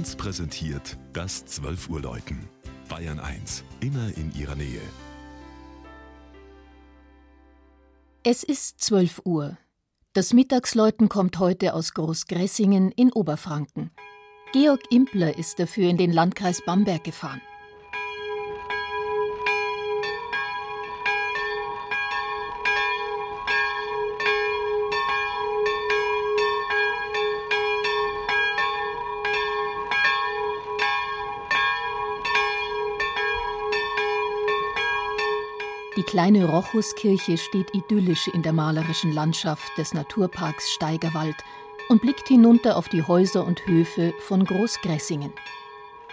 1 präsentiert das 12 Uhr Läuten. Bayern 1, immer in ihrer Nähe. Es ist 12 Uhr. Das Mittagsläuten kommt heute aus Großgressingen in Oberfranken. Georg Impler ist dafür in den Landkreis Bamberg gefahren. Die kleine Rochuskirche steht idyllisch in der malerischen Landschaft des Naturparks Steigerwald und blickt hinunter auf die Häuser und Höfe von Großgressingen.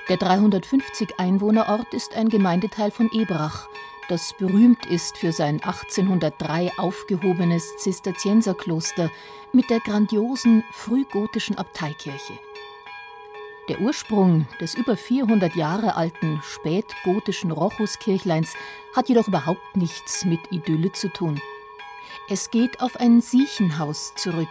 Der 350 Einwohnerort ist ein Gemeindeteil von Ebrach, das berühmt ist für sein 1803 aufgehobenes Zisterzienserkloster mit der grandiosen frühgotischen Abteikirche. Der Ursprung des über 400 Jahre alten spätgotischen Rochuskirchleins hat jedoch überhaupt nichts mit Idylle zu tun. Es geht auf ein Siechenhaus zurück,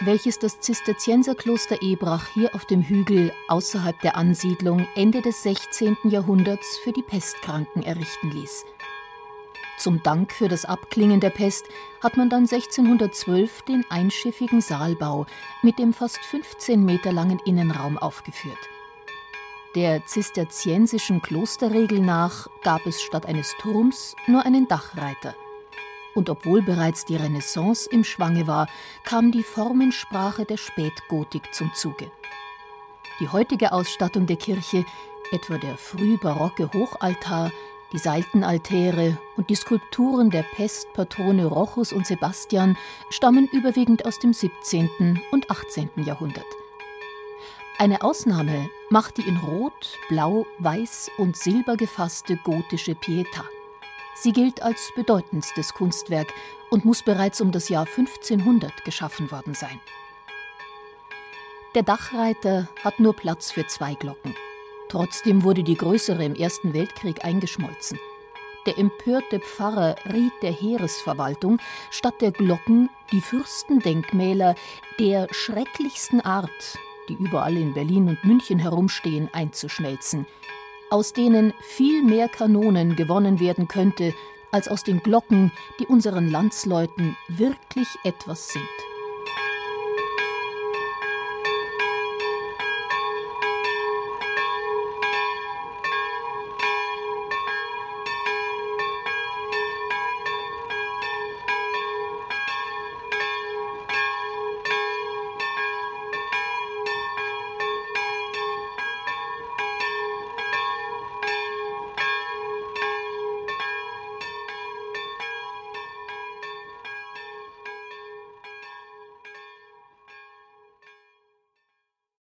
welches das Zisterzienserkloster Ebrach hier auf dem Hügel außerhalb der Ansiedlung Ende des 16. Jahrhunderts für die Pestkranken errichten ließ. Zum Dank für das Abklingen der Pest hat man dann 1612 den einschiffigen Saalbau mit dem fast 15 Meter langen Innenraum aufgeführt. Der zisterziensischen Klosterregel nach gab es statt eines Turms nur einen Dachreiter. Und obwohl bereits die Renaissance im Schwange war, kam die Formensprache der Spätgotik zum Zuge. Die heutige Ausstattung der Kirche, etwa der frühbarocke Hochaltar, die Seitenaltäre und die Skulpturen der Pestpatrone Rochus und Sebastian stammen überwiegend aus dem 17. und 18. Jahrhundert. Eine Ausnahme macht die in Rot, Blau, Weiß und Silber gefasste gotische Pietà. Sie gilt als bedeutendstes Kunstwerk und muss bereits um das Jahr 1500 geschaffen worden sein. Der Dachreiter hat nur Platz für zwei Glocken. Trotzdem wurde die größere im Ersten Weltkrieg eingeschmolzen. Der empörte Pfarrer riet der Heeresverwaltung, statt der Glocken die Fürstendenkmäler der schrecklichsten Art, die überall in Berlin und München herumstehen, einzuschmelzen, aus denen viel mehr Kanonen gewonnen werden könnte, als aus den Glocken, die unseren Landsleuten wirklich etwas sind.